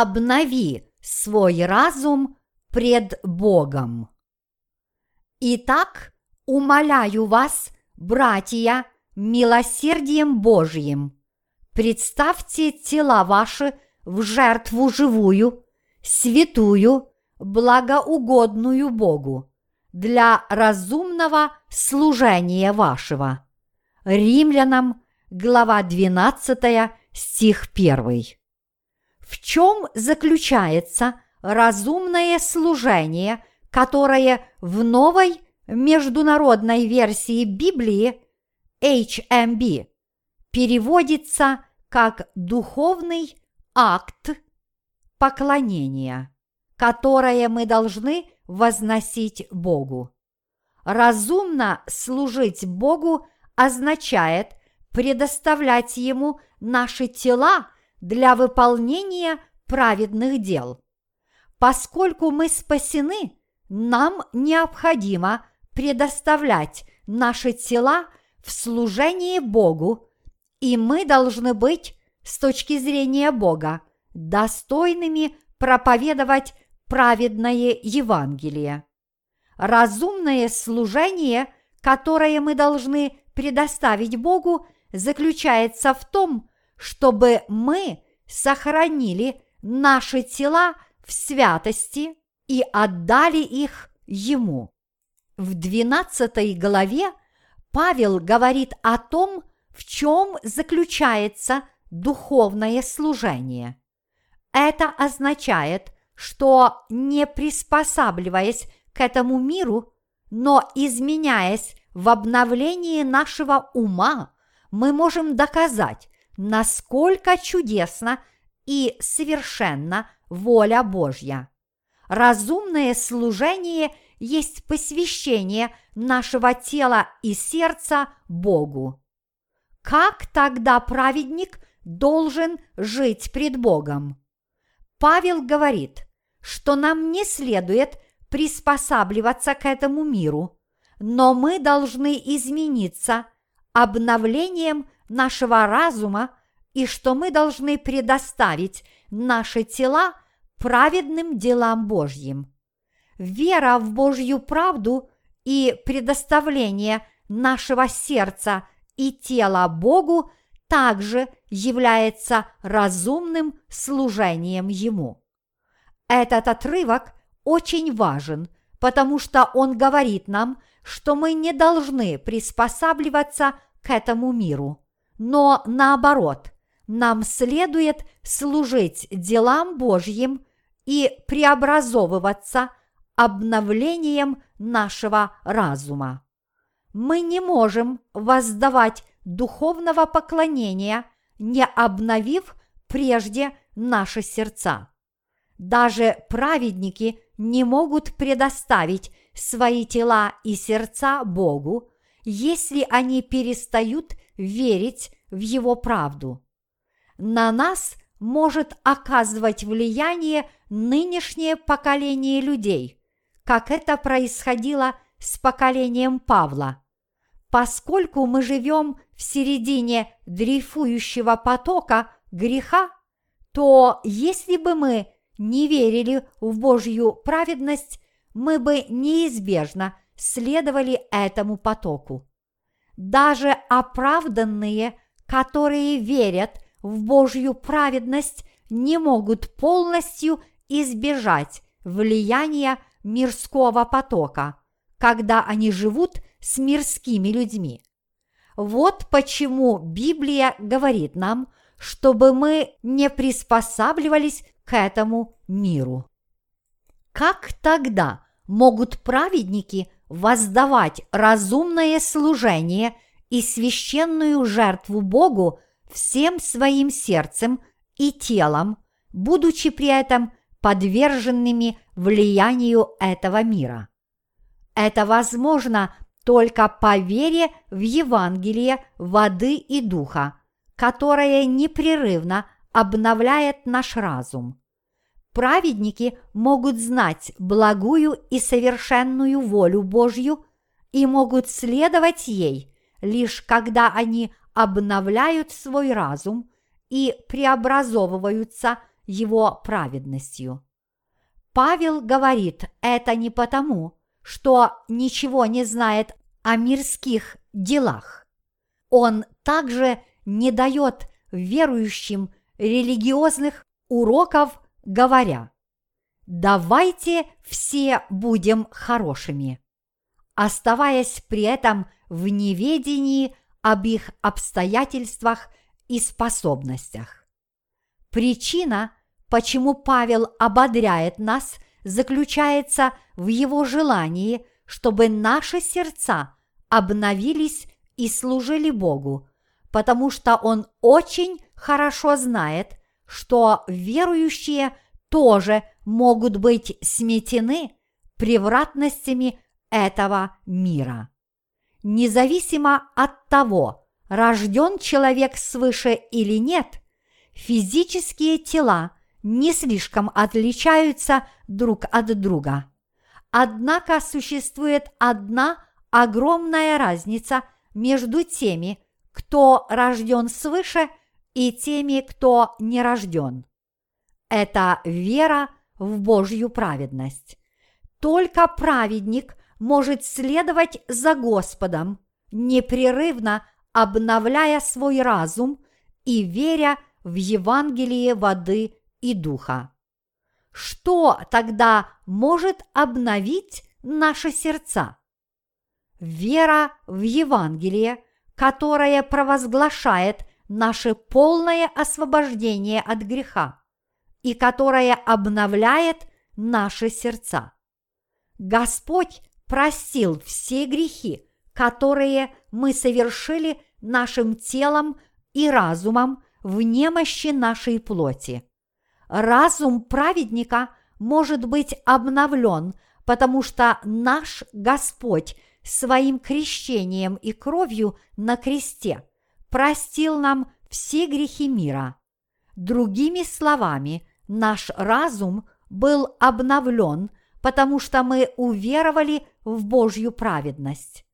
обнови свой разум пред Богом. Итак, умоляю вас, братья, милосердием Божьим, представьте тела ваши в жертву живую, святую, благоугодную Богу, для разумного служения вашего. Римлянам, глава 12, стих 1. В чем заключается разумное служение, которое в новой международной версии Библии HMB переводится как духовный акт поклонения, которое мы должны возносить Богу. Разумно служить Богу означает предоставлять Ему наши тела для выполнения праведных дел. Поскольку мы спасены, нам необходимо предоставлять наши тела в служении Богу, и мы должны быть, с точки зрения Бога, достойными проповедовать праведное Евангелие. Разумное служение, которое мы должны предоставить Богу, заключается в том, чтобы мы сохранили наши тела в святости и отдали их Ему. В 12 главе Павел говорит о том, в чем заключается духовное служение. Это означает, что не приспосабливаясь к этому миру, но изменяясь в обновлении нашего ума, мы можем доказать, насколько чудесна и совершенна воля Божья. Разумное служение есть посвящение нашего тела и сердца Богу. Как тогда праведник должен жить пред Богом? Павел говорит, что нам не следует приспосабливаться к этому миру, но мы должны измениться обновлением нашего разума и что мы должны предоставить наши тела праведным делам Божьим. Вера в Божью правду и предоставление нашего сердца и тела Богу также является разумным служением Ему. Этот отрывок очень важен, потому что он говорит нам, что мы не должны приспосабливаться к этому миру, но наоборот, нам следует служить делам Божьим и преобразовываться обновлением нашего разума. Мы не можем воздавать духовного поклонения, не обновив прежде наши сердца. Даже праведники не могут предоставить свои тела и сердца Богу, если они перестают верить в Его правду. На нас может оказывать влияние нынешнее поколение людей, как это происходило с поколением Павла – поскольку мы живем в середине дрейфующего потока греха, то если бы мы не верили в Божью праведность, мы бы неизбежно следовали этому потоку. Даже оправданные, которые верят в Божью праведность, не могут полностью избежать влияния мирского потока, когда они живут с мирскими людьми. Вот почему Библия говорит нам, чтобы мы не приспосабливались к этому миру. Как тогда могут праведники воздавать разумное служение и священную жертву Богу всем своим сердцем и телом, будучи при этом подверженными влиянию этого мира? Это возможно только по вере в Евангелие воды и духа, которое непрерывно обновляет наш разум. Праведники могут знать благую и совершенную волю Божью и могут следовать ей, лишь когда они обновляют свой разум и преобразовываются его праведностью. Павел говорит это не потому, что ничего не знает о мирских делах. Он также не дает верующим религиозных уроков, говоря, давайте все будем хорошими, оставаясь при этом в неведении об их обстоятельствах и способностях. Причина, почему Павел ободряет нас, заключается в его желании, чтобы наши сердца обновились и служили Богу, потому что он очень хорошо знает, что верующие тоже могут быть сметены превратностями этого мира. Независимо от того, рожден человек свыше или нет, физические тела не слишком отличаются друг от друга. Однако существует одна огромная разница между теми, кто рожден свыше, и теми, кто не рожден. Это вера в Божью праведность. Только праведник может следовать за Господом, непрерывно обновляя свой разум и веря в Евангелие воды и духа. Что тогда может обновить наши сердца? Вера в Евангелие, которое провозглашает наше полное освобождение от греха и которое обновляет наши сердца. Господь простил все грехи, которые мы совершили нашим телом и разумом в немощи нашей плоти. Разум праведника может быть обновлен, потому что наш Господь своим крещением и кровью на кресте простил нам все грехи мира. Другими словами, наш разум был обновлен, потому что мы уверовали в Божью праведность.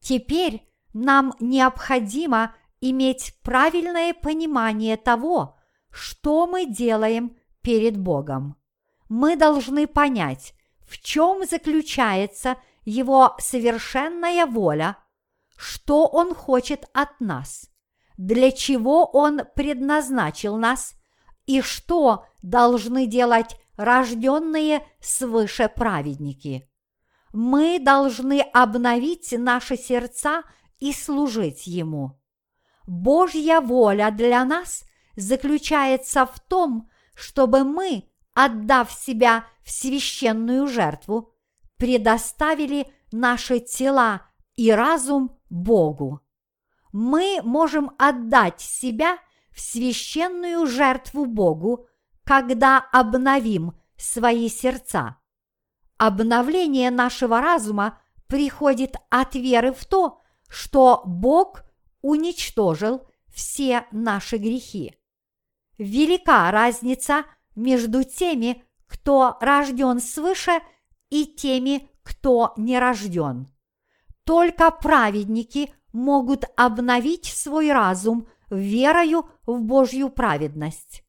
Теперь нам необходимо иметь правильное понимание того, что мы делаем перед Богом. Мы должны понять, в чем заключается Его совершенная воля, что Он хочет от нас, для чего Он предназначил нас и что должны делать рожденные свыше праведники. Мы должны обновить наши сердца и служить Ему. Божья воля для нас заключается в том, чтобы мы, отдав себя в священную жертву, предоставили наши тела и разум Богу. Мы можем отдать себя в священную жертву Богу, когда обновим свои сердца. Обновление нашего разума приходит от веры в то, что Бог уничтожил все наши грехи. Велика разница между теми, кто рожден свыше, и теми, кто не рожден. Только праведники могут обновить свой разум верою в Божью праведность.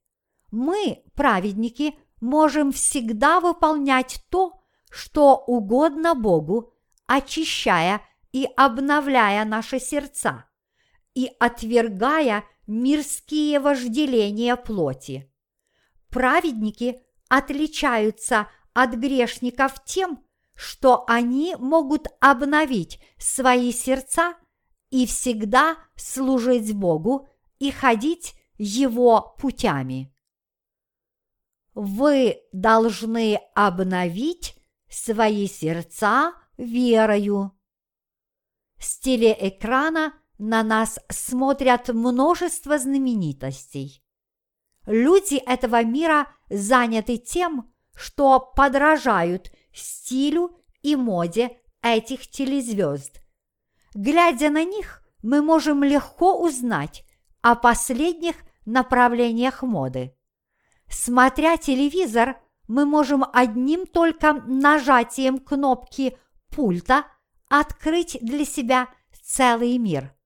Мы, праведники, можем всегда выполнять то, что угодно Богу, очищая и обновляя наши сердца и отвергая мирские вожделения плоти. Праведники отличаются от грешников тем, что они могут обновить свои сердца и всегда служить Богу и ходить Его путями. Вы должны обновить свои сердца верою. С телеэкрана на нас смотрят множество знаменитостей. Люди этого мира заняты тем, что подражают стилю и моде этих телезвезд. Глядя на них, мы можем легко узнать о последних направлениях моды. Смотря телевизор, мы можем одним только нажатием кнопки пульта открыть для себя целый мир –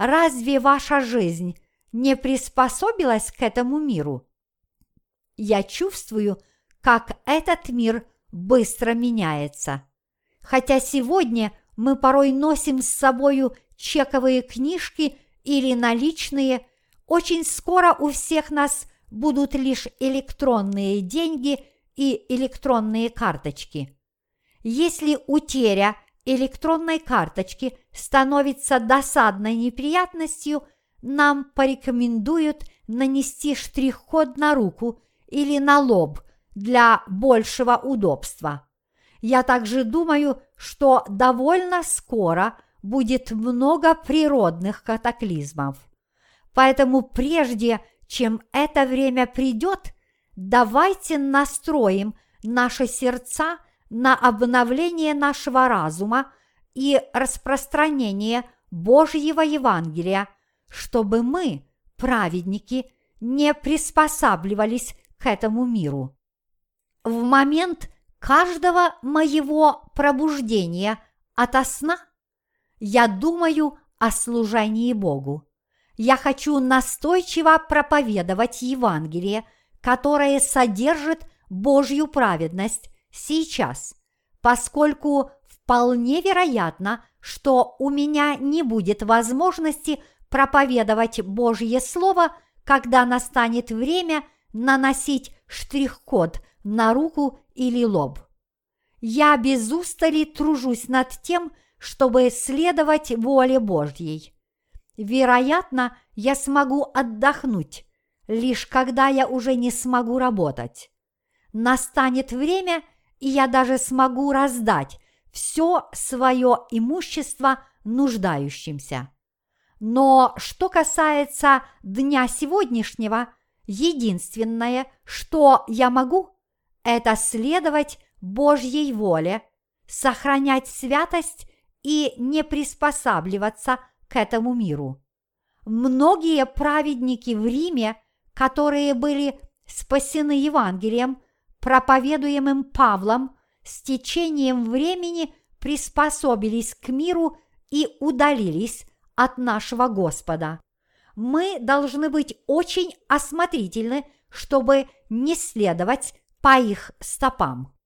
Разве ваша жизнь не приспособилась к этому миру? я чувствую, как этот мир быстро меняется. Хотя сегодня мы порой носим с собою чековые книжки или наличные, очень скоро у всех нас будут лишь электронные деньги и электронные карточки. Если утеря электронной карточки становится досадной неприятностью, нам порекомендуют нанести штрих-код на руку или на лоб для большего удобства. Я также думаю, что довольно скоро будет много природных катаклизмов. Поэтому прежде, чем это время придет, давайте настроим наши сердца на обновление нашего разума и распространение Божьего Евангелия, чтобы мы, праведники, не приспосабливались к этому миру. В момент каждого моего пробуждения ото сна я думаю о служении Богу. Я хочу настойчиво проповедовать Евангелие, которое содержит Божью праведность сейчас, поскольку вполне вероятно, что у меня не будет возможности проповедовать Божье Слово, когда настанет время наносить штрих-код на руку или лоб. Я без устали тружусь над тем, чтобы следовать воле Божьей. Вероятно, я смогу отдохнуть, лишь когда я уже не смогу работать. Настанет время, и я даже смогу раздать все свое имущество нуждающимся. Но что касается дня сегодняшнего, единственное, что я могу, это следовать Божьей воле, сохранять святость и не приспосабливаться к этому миру. Многие праведники в Риме, которые были спасены Евангелием, проповедуемым Павлом, с течением времени приспособились к миру и удалились от нашего Господа. Мы должны быть очень осмотрительны, чтобы не следовать по их стопам.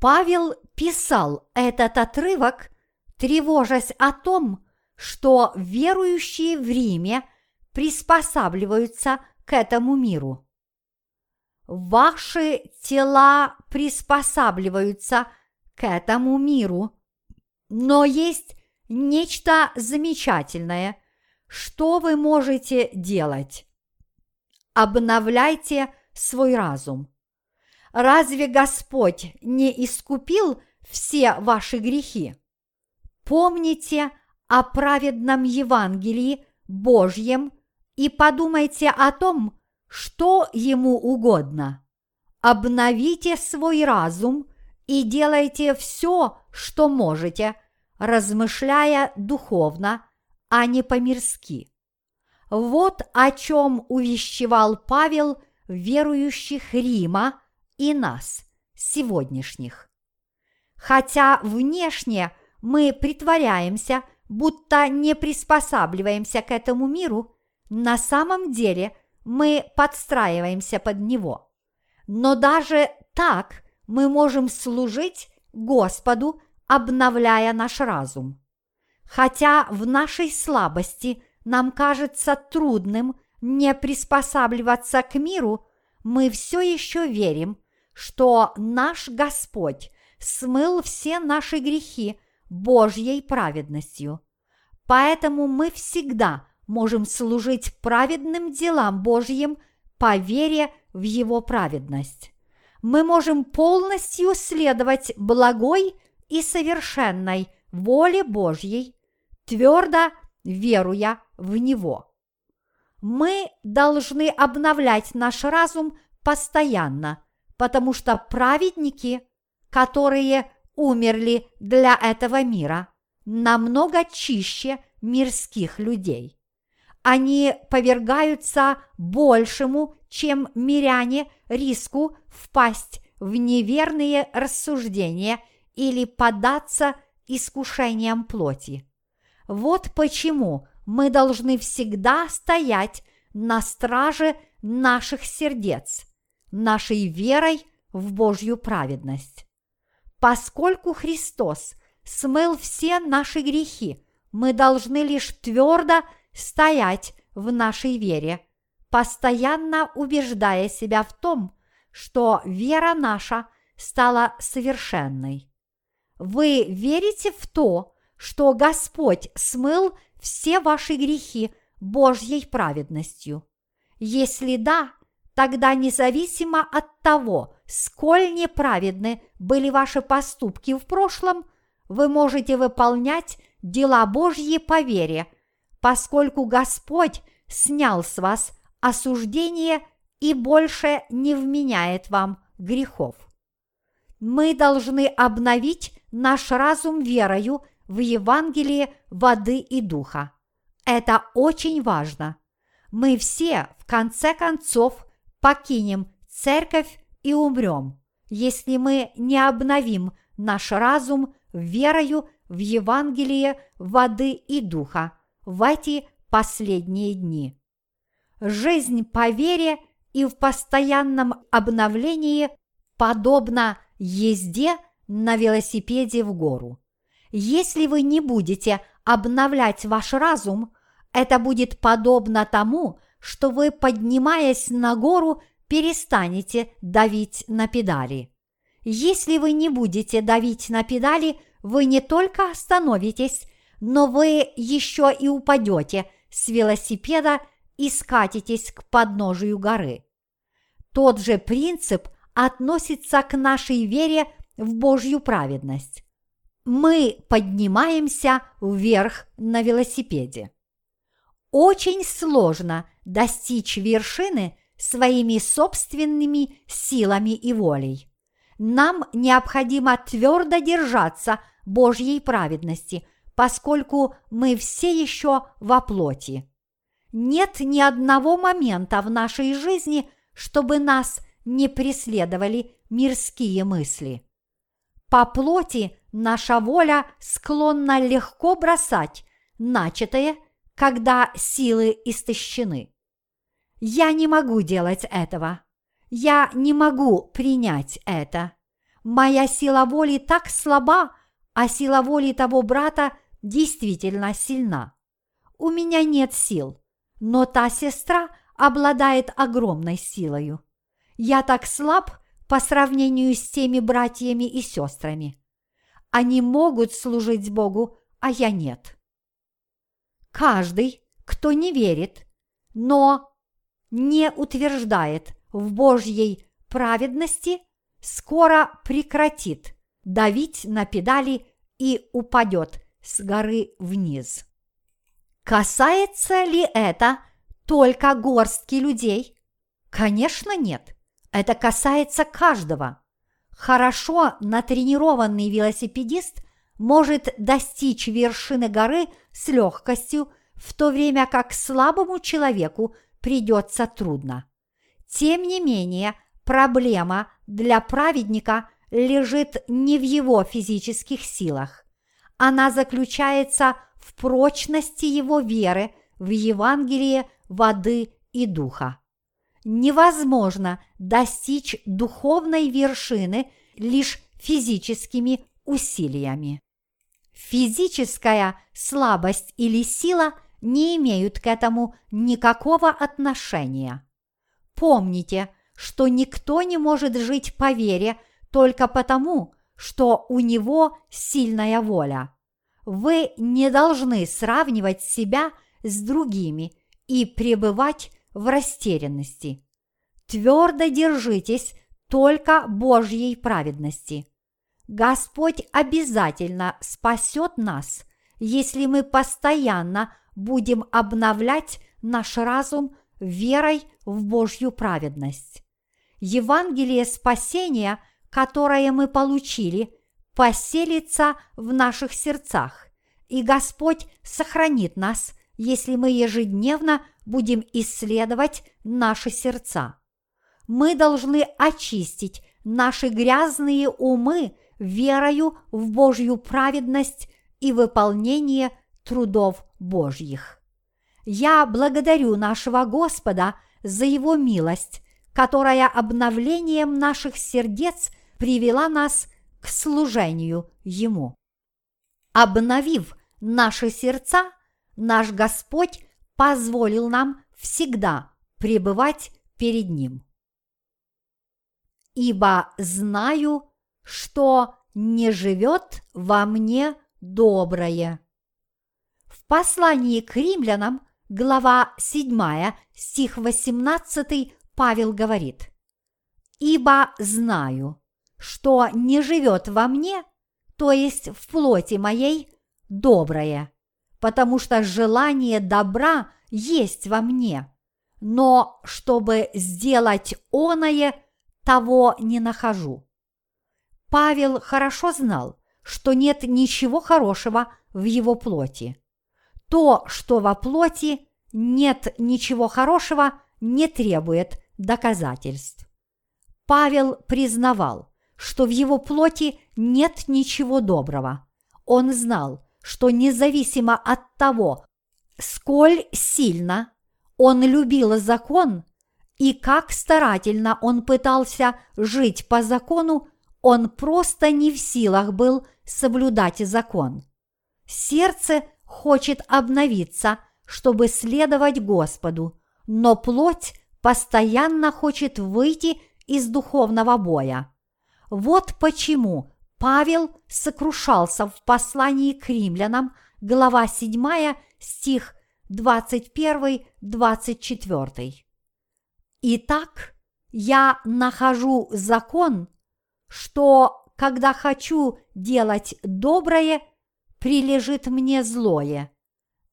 Павел писал этот отрывок, тревожась о том, что верующие в Риме приспосабливаются к этому миру. Ваши тела приспосабливаются к этому миру, но есть нечто замечательное, что вы можете делать. Обновляйте свой разум. Разве Господь не искупил все ваши грехи? Помните о праведном Евангелии Божьем и подумайте о том, что ему угодно. Обновите свой разум и делайте все, что можете, размышляя духовно, а не по-мирски. Вот о чем увещевал Павел верующих Рима и нас, сегодняшних. Хотя внешне мы притворяемся, будто не приспосабливаемся к этому миру, на самом деле мы подстраиваемся под него. Но даже так мы можем служить Господу, обновляя наш разум. Хотя в нашей слабости нам кажется трудным не приспосабливаться к миру, мы все еще верим, что наш Господь смыл все наши грехи Божьей праведностью. Поэтому мы всегда можем служить праведным делам Божьим по вере в Его праведность. Мы можем полностью следовать благой и совершенной воле Божьей, твердо веруя в Него. Мы должны обновлять наш разум постоянно, потому что праведники, которые умерли для этого мира, намного чище мирских людей. Они повергаются большему, чем миряне, риску впасть в неверные рассуждения или податься искушениям плоти. Вот почему мы должны всегда стоять на страже наших сердец. Нашей верой в Божью праведность. Поскольку Христос смыл все наши грехи, мы должны лишь твердо стоять в нашей вере, постоянно убеждая себя в том, что вера наша стала совершенной. Вы верите в то, что Господь смыл все ваши грехи Божьей праведностью? Если да, тогда независимо от того, сколь неправедны были ваши поступки в прошлом, вы можете выполнять дела Божьи по вере, поскольку Господь снял с вас осуждение и больше не вменяет вам грехов. Мы должны обновить наш разум верою в Евангелие воды и духа. Это очень важно. Мы все, в конце концов, покинем церковь и умрем, если мы не обновим наш разум верою в Евангелие воды и духа в эти последние дни. Жизнь по вере и в постоянном обновлении подобна езде на велосипеде в гору. Если вы не будете обновлять ваш разум, это будет подобно тому, что вы, поднимаясь на гору, перестанете давить на педали. Если вы не будете давить на педали, вы не только остановитесь, но вы еще и упадете с велосипеда и скатитесь к подножию горы. Тот же принцип относится к нашей вере в Божью праведность. Мы поднимаемся вверх на велосипеде. Очень сложно достичь вершины своими собственными силами и волей. Нам необходимо твердо держаться Божьей праведности, поскольку мы все еще во плоти. Нет ни одного момента в нашей жизни, чтобы нас не преследовали мирские мысли. По плоти наша воля склонна легко бросать начатое, когда силы истощены. Я не могу делать этого. Я не могу принять это. Моя сила воли так слаба, а сила воли того брата действительно сильна. У меня нет сил, но та сестра обладает огромной силою. Я так слаб по сравнению с теми братьями и сестрами. Они могут служить Богу, а я нет. Каждый, кто не верит, но не утверждает в Божьей праведности, скоро прекратит давить на педали и упадет с горы вниз. Касается ли это только горстки людей? Конечно, нет. Это касается каждого. Хорошо натренированный велосипедист может достичь вершины горы с легкостью, в то время как слабому человеку придется трудно. Тем не менее, проблема для праведника лежит не в его физических силах. Она заключается в прочности его веры в Евангелие воды и духа. Невозможно достичь духовной вершины лишь физическими усилиями. Физическая слабость или сила не имеют к этому никакого отношения. Помните, что никто не может жить по вере только потому, что у него сильная воля. Вы не должны сравнивать себя с другими и пребывать в растерянности. Твердо держитесь только Божьей праведности. Господь обязательно спасет нас, если мы постоянно будем обновлять наш разум верой в Божью праведность. Евангелие спасения, которое мы получили, поселится в наших сердцах, и Господь сохранит нас, если мы ежедневно будем исследовать наши сердца. Мы должны очистить наши грязные умы верою в Божью праведность и выполнение трудов Божьих. Я благодарю нашего Господа за Его милость, которая обновлением наших сердец привела нас к служению Ему. Обновив наши сердца, наш Господь позволил нам всегда пребывать перед Ним. Ибо знаю, что не живет во мне доброе. В послании к римлянам, глава 7, стих 18, Павел говорит, «Ибо знаю, что не живет во мне, то есть в плоти моей, доброе, потому что желание добра есть во мне, но чтобы сделать оное, того не нахожу». Павел хорошо знал, что нет ничего хорошего в его плоти. То, что во плоти нет ничего хорошего, не требует доказательств. Павел признавал, что в его плоти нет ничего доброго. Он знал, что независимо от того, сколь сильно он любил закон и как старательно он пытался жить по закону, он просто не в силах был соблюдать закон. Сердце хочет обновиться, чтобы следовать Господу, но плоть постоянно хочет выйти из духовного боя. Вот почему Павел сокрушался в послании к римлянам, глава 7, стих 21-24. Итак, я нахожу закон, что, когда хочу делать доброе, прилежит мне злое,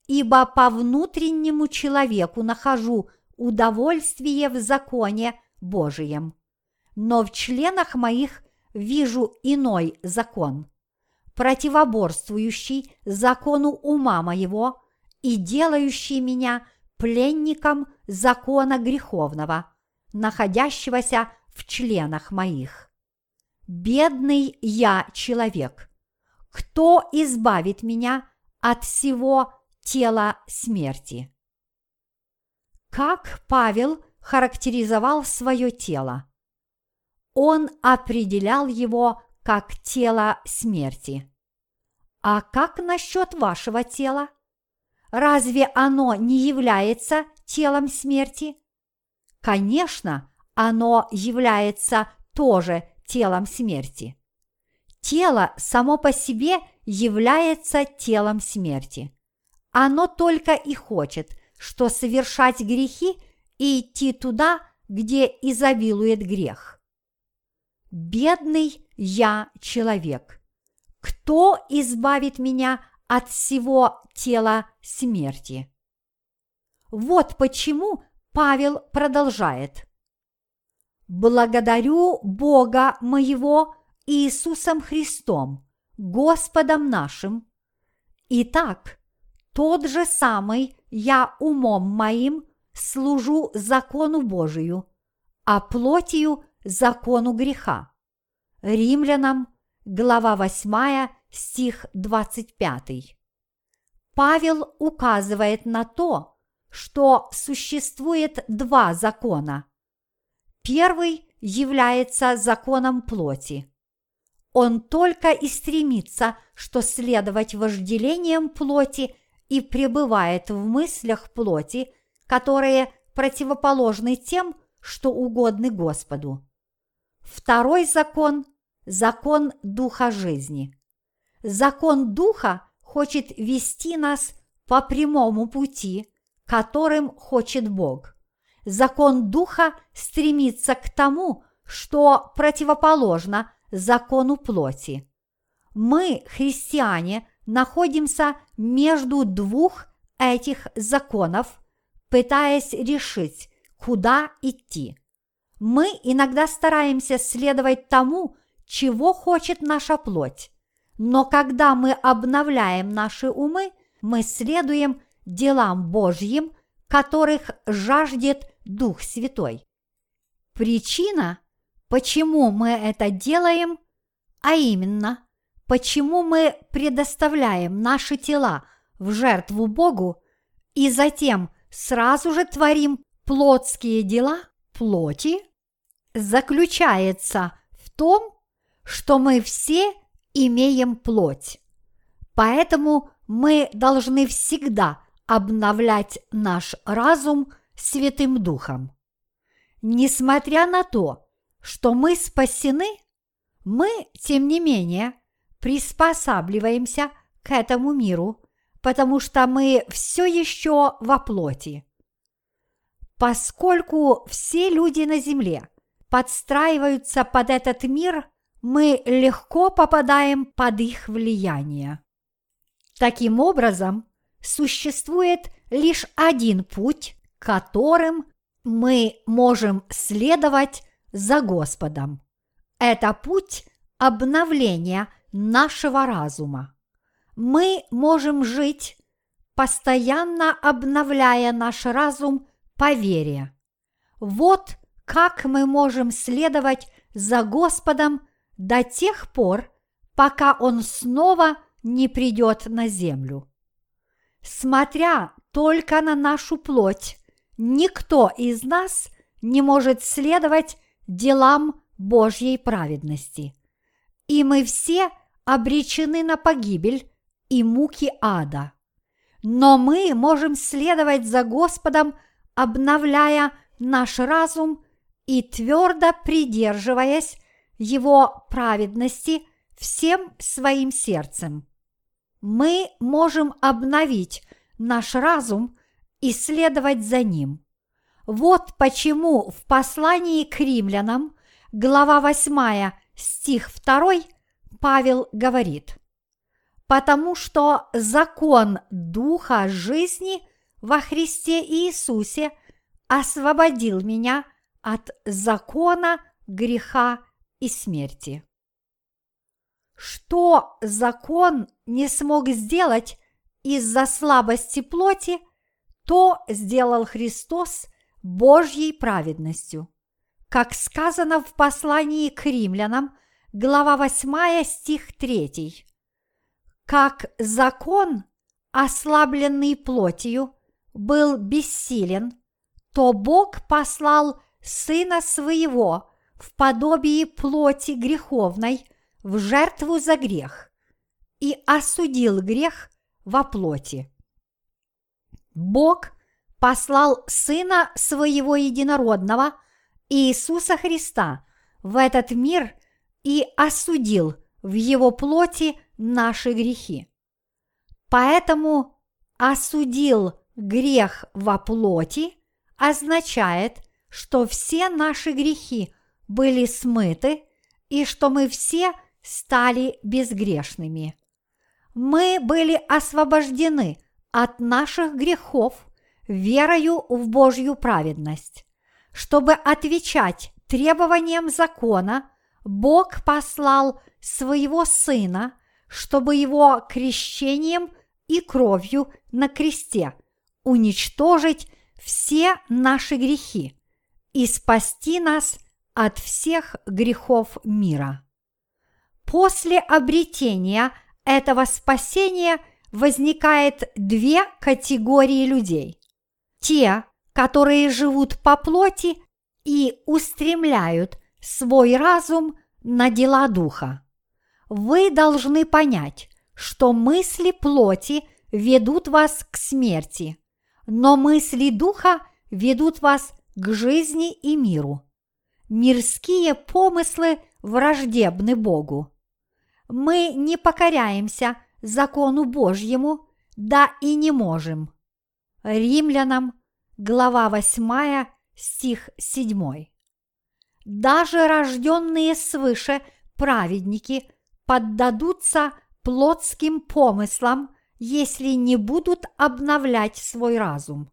ибо по внутреннему человеку нахожу удовольствие в законе Божием. Но в членах моих вижу иной закон, противоборствующий закону ума моего и делающий меня пленником закона греховного, находящегося в членах моих. Бедный я человек, кто избавит меня от всего тела смерти? Как Павел характеризовал свое тело? Он определял его как тело смерти. А как насчет вашего тела? Разве оно не является телом смерти? Конечно, оно является тоже телом смерти. Тело само по себе является телом смерти. Оно только и хочет, что совершать грехи и идти туда, где изобилует грех. Бедный я человек. Кто избавит меня от всего тела смерти? Вот почему Павел продолжает. Благодарю Бога моего Иисусом Христом, Господом нашим. Итак, тот же самый я умом моим служу закону Божию, а плотью закону греха. Римлянам, глава 8, стих 25. Павел указывает на то, что существует два закона. Первый является законом плоти. Он только и стремится, что следовать вожделениям плоти и пребывает в мыслях плоти, которые противоположны тем, что угодны Господу. Второй закон – закон Духа жизни. Закон Духа хочет вести нас по прямому пути, которым хочет Бог. Закон Духа стремится к тому, что противоположно закону плоти. Мы, христиане, находимся между двух этих законов, пытаясь решить, куда идти. Мы иногда стараемся следовать тому, чего хочет наша плоть, но когда мы обновляем наши умы, мы следуем делам Божьим, которых жаждет Дух Святой. Причина, почему мы это делаем, а именно, почему мы предоставляем наши тела в жертву Богу и затем сразу же творим плотские дела плоти, заключается в том, что мы все имеем плоть. Поэтому мы должны всегда обновлять наш разум Святым Духом. Несмотря на то, что мы спасены, мы, тем не менее, приспосабливаемся к этому миру, потому что мы все еще во плоти. Поскольку все люди на Земле подстраиваются под этот мир, мы легко попадаем под их влияние. Таким образом, существует лишь один путь, которым мы можем следовать за Господом. Это путь обновления нашего разума. Мы можем жить, постоянно обновляя наш разум по вере. Вот как мы можем следовать за Господом до тех пор, пока Он снова не придет на землю. Смотря только на нашу плоть, никто из нас не может следовать делам Божьей праведности. И мы все обречены на погибель и муки ада. Но мы можем следовать за Господом, обновляя наш разум и твердо придерживаясь Его праведности всем своим сердцем. Мы можем обновить наш разум и следовать за ним. Вот почему в послании к римлянам, глава 8, стих 2, Павел говорит, «Потому что закон Духа жизни во Христе Иисусе освободил меня от закона греха и смерти». Что закон не смог сделать из-за слабости плоти, то сделал Христос Божьей праведностью. Как сказано в послании к римлянам, глава 8, стих 3. Как закон, ослабленный плотью, был бессилен, то Бог послал Сына Своего в подобии плоти греховной в жертву за грех и осудил грех во плоти. Бог послал Сына Своего Единородного Иисуса Христа в этот мир и осудил в Его плоти наши грехи. Поэтому осудил грех во плоти означает, что все наши грехи были смыты и что мы все стали безгрешными. Мы были освобождены от наших грехов верою в Божью праведность. Чтобы отвечать требованиям закона, Бог послал своего Сына, чтобы его крещением и кровью на кресте уничтожить все наши грехи и спасти нас от всех грехов мира. После обретения этого спасения возникает две категории людей. Те, которые живут по плоти и устремляют свой разум на дела духа. Вы должны понять, что мысли плоти ведут вас к смерти, но мысли духа ведут вас к жизни и миру. Мирские помыслы враждебны Богу мы не покоряемся закону Божьему, да и не можем. Римлянам, глава 8, стих 7. Даже рожденные свыше праведники поддадутся плотским помыслам, если не будут обновлять свой разум.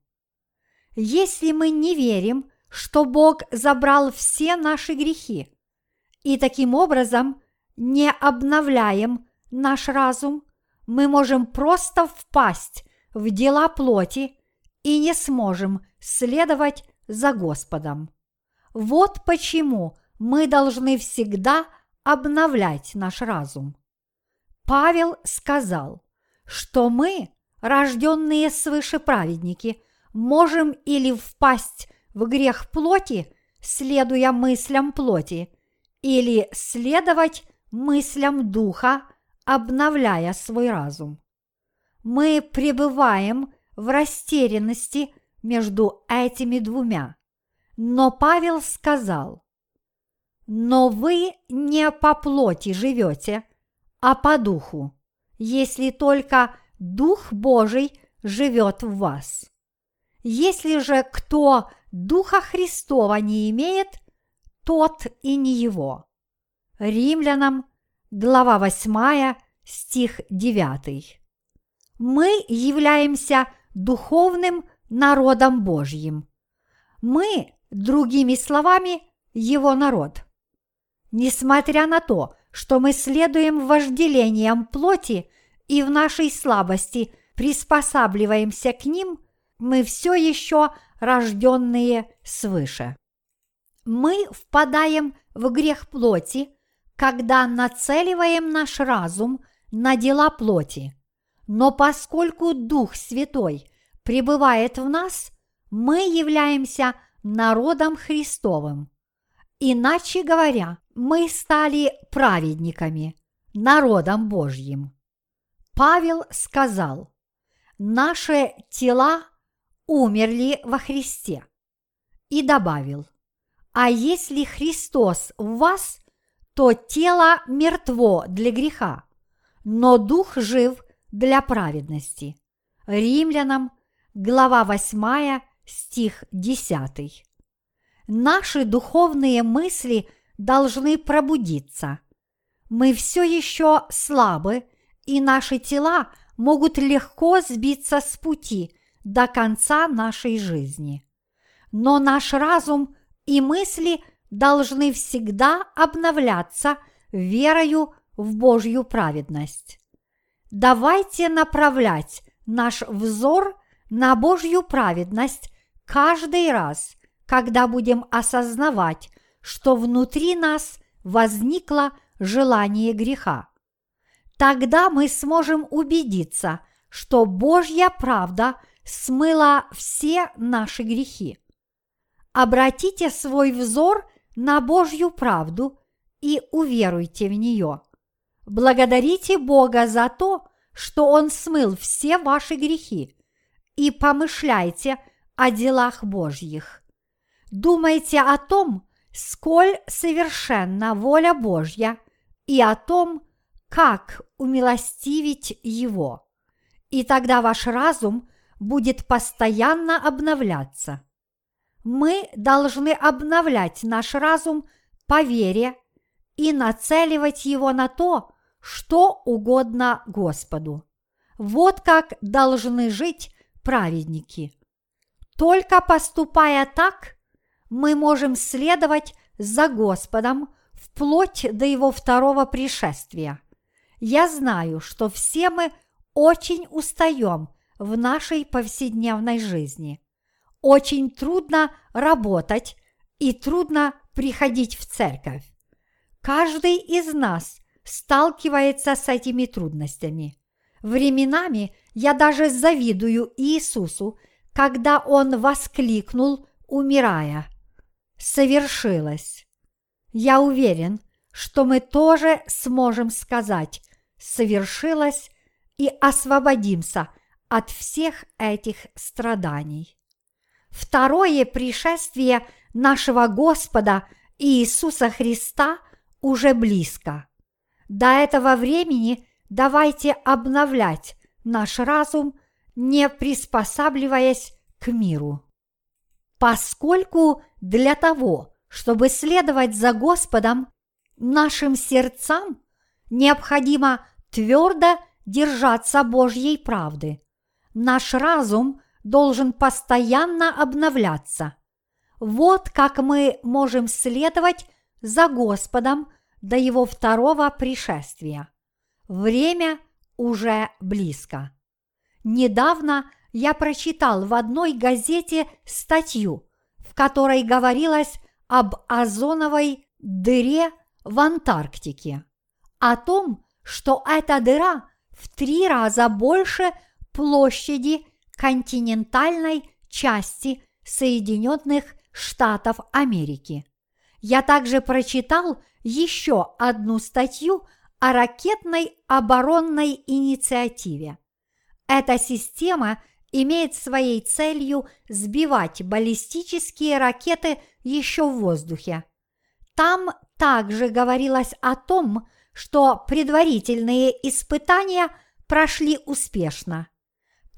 Если мы не верим, что Бог забрал все наши грехи, и таким образом – не обновляем наш разум, мы можем просто впасть в дела плоти и не сможем следовать за Господом. Вот почему мы должны всегда обновлять наш разум. Павел сказал, что мы, рожденные свыше праведники, можем или впасть в грех плоти, следуя мыслям плоти, или следовать мыслям духа, обновляя свой разум. Мы пребываем в растерянности между этими двумя. Но Павел сказал, «Но вы не по плоти живете, а по духу, если только Дух Божий живет в вас. Если же кто Духа Христова не имеет, тот и не его». Римлянам, глава 8, стих 9. Мы являемся духовным народом Божьим. Мы, другими словами, его народ. Несмотря на то, что мы следуем вожделениям плоти и в нашей слабости приспосабливаемся к ним, мы все еще рожденные свыше. Мы впадаем в грех плоти, когда нацеливаем наш разум на дела плоти. Но поскольку Дух Святой пребывает в нас, мы являемся народом Христовым. Иначе говоря, мы стали праведниками, народом Божьим. Павел сказал, наши тела умерли во Христе. И добавил, а если Христос в вас, то тело мертво для греха, но дух жив для праведности. Римлянам, глава 8, стих 10. Наши духовные мысли должны пробудиться. Мы все еще слабы, и наши тела могут легко сбиться с пути до конца нашей жизни. Но наш разум и мысли должны всегда обновляться верою в Божью праведность. Давайте направлять наш взор на Божью праведность каждый раз, когда будем осознавать, что внутри нас возникло желание греха. Тогда мы сможем убедиться, что Божья правда смыла все наши грехи. Обратите свой взор на Божью правду и уверуйте в нее. Благодарите Бога за то, что Он смыл все ваши грехи, и помышляйте о делах Божьих. Думайте о том, сколь совершенна воля Божья, и о том, как умилостивить Его. И тогда ваш разум будет постоянно обновляться. Мы должны обновлять наш разум по вере и нацеливать его на то, что угодно Господу. Вот как должны жить праведники. Только поступая так, мы можем следовать за Господом вплоть до Его второго пришествия. Я знаю, что все мы очень устаем в нашей повседневной жизни. Очень трудно работать и трудно приходить в церковь. Каждый из нас сталкивается с этими трудностями. Временами я даже завидую Иисусу, когда Он воскликнул, умирая. Совершилось. Я уверен, что мы тоже сможем сказать «совершилось» и освободимся от всех этих страданий. Второе пришествие нашего Господа Иисуса Христа уже близко. До этого времени давайте обновлять наш разум, не приспосабливаясь к миру. Поскольку для того, чтобы следовать за Господом, нашим сердцам необходимо твердо держаться Божьей правды. Наш разум должен постоянно обновляться. Вот как мы можем следовать за Господом до Его второго пришествия. Время уже близко. Недавно я прочитал в одной газете статью, в которой говорилось об озоновой дыре в Антарктике, о том, что эта дыра в три раза больше площади континентальной части Соединенных Штатов Америки. Я также прочитал еще одну статью о ракетной оборонной инициативе. Эта система имеет своей целью сбивать баллистические ракеты еще в воздухе. Там также говорилось о том, что предварительные испытания прошли успешно.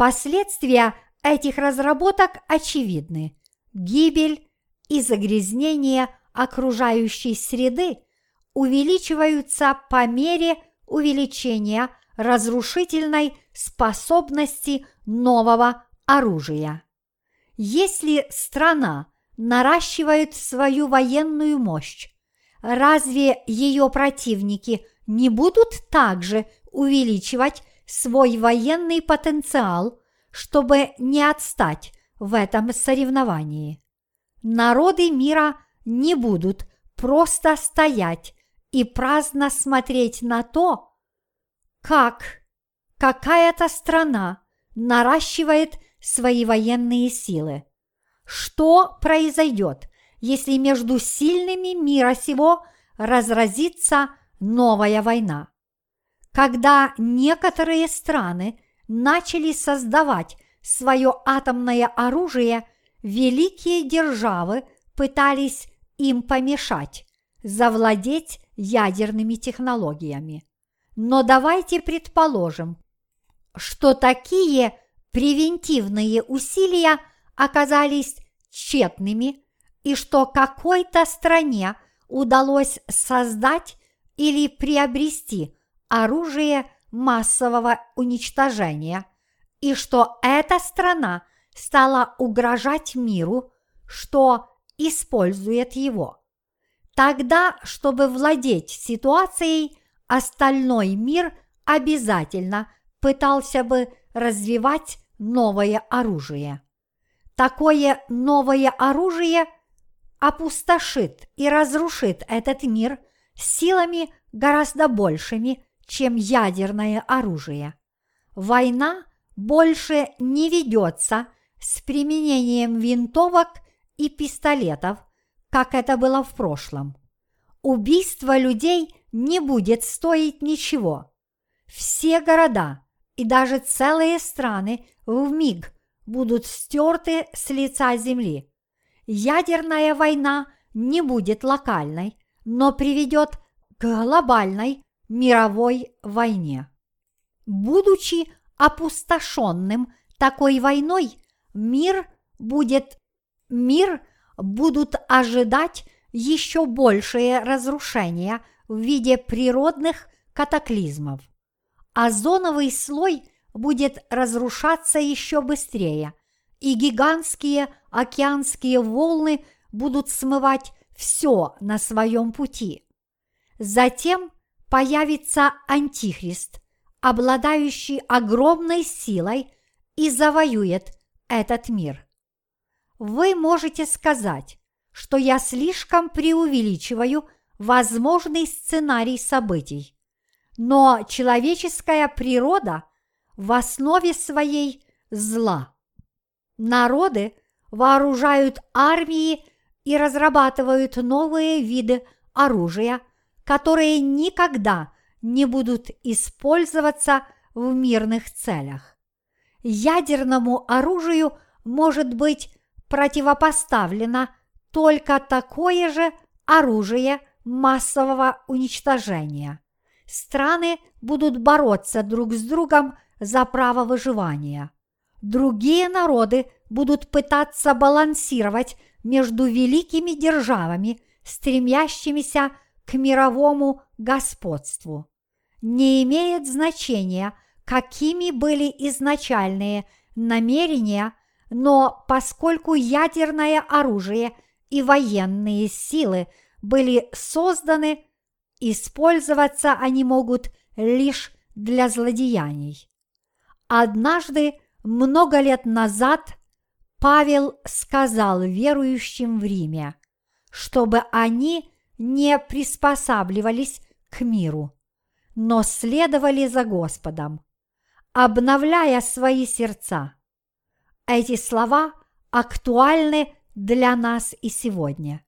Последствия этих разработок очевидны. Гибель и загрязнение окружающей среды увеличиваются по мере увеличения разрушительной способности нового оружия. Если страна наращивает свою военную мощь, разве ее противники не будут также увеличивать свой военный потенциал, чтобы не отстать в этом соревновании? Народы мира не будут просто стоять и праздно смотреть на то, как какая-то страна наращивает свои военные силы. Что произойдет, если между сильными мира сего разразится новая война? Когда некоторые страны начали создавать свое атомное оружие, великие державы пытались им помешать, завладеть ядерными технологиями. Но давайте предположим, что такие превентивные усилия оказались тщетными и что какой-то стране удалось создать или приобрести оружие массового уничтожения, и что эта страна стала угрожать миру, что использует его. Тогда, чтобы владеть ситуацией, остальной мир обязательно пытался бы развивать новое оружие. Такое новое оружие опустошит и разрушит этот мир силами гораздо большими, чем ядерное оружие. Война больше не ведется с применением винтовок и пистолетов, как это было в прошлом. Убийство людей не будет стоить ничего. Все города и даже целые страны в миг будут стерты с лица земли. Ядерная война не будет локальной, но приведет к глобальной мировой войне. Будучи опустошенным такой войной, мир будет мир будут ожидать еще большее разрушение в виде природных катаклизмов. Озоновый слой будет разрушаться еще быстрее, и гигантские океанские волны будут смывать все на своем пути. Затем появится Антихрист, обладающий огромной силой и завоюет этот мир. Вы можете сказать, что я слишком преувеличиваю возможный сценарий событий, но человеческая природа в основе своей зла. Народы вооружают армии и разрабатывают новые виды оружия, которые никогда не будут использоваться в мирных целях. Ядерному оружию может быть противопоставлено только такое же оружие массового уничтожения. Страны будут бороться друг с другом за право выживания. Другие народы будут пытаться балансировать между великими державами, стремящимися к мировому господству. Не имеет значения, какими были изначальные намерения но поскольку ядерное оружие и военные силы были созданы, использоваться они могут лишь для злодеяний. Однажды, много лет назад, Павел сказал верующим в Риме, чтобы они не приспосабливались к миру, но следовали за Господом, обновляя свои сердца – эти слова актуальны для нас и сегодня.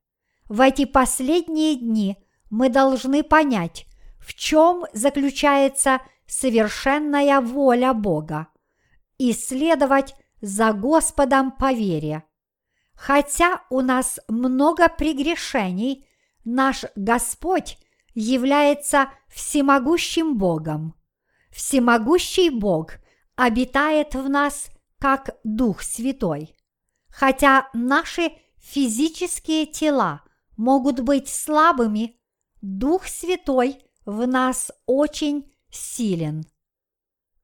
В эти последние дни мы должны понять, в чем заключается совершенная воля Бога, и следовать за Господом по вере. Хотя у нас много прегрешений, наш Господь является всемогущим Богом. Всемогущий Бог обитает в нас как Дух Святой. Хотя наши физические тела могут быть слабыми, Дух Святой в нас очень силен.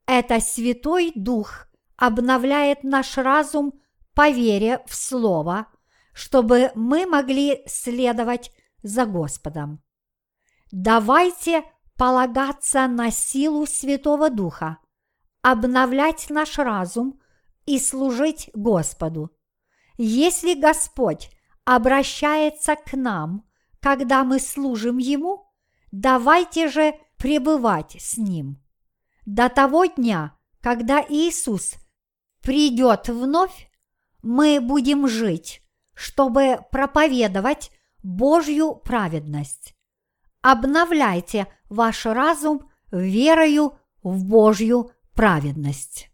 Это Святой Дух обновляет наш разум по вере в Слово, чтобы мы могли следовать за Господом. Давайте полагаться на силу Святого Духа, обновлять наш разум и служить Господу. Если Господь обращается к нам, когда мы служим Ему, давайте же пребывать с Ним. До того дня, когда Иисус придет вновь, мы будем жить, чтобы проповедовать Божью праведность. Обновляйте ваш разум верою в Божью праведность.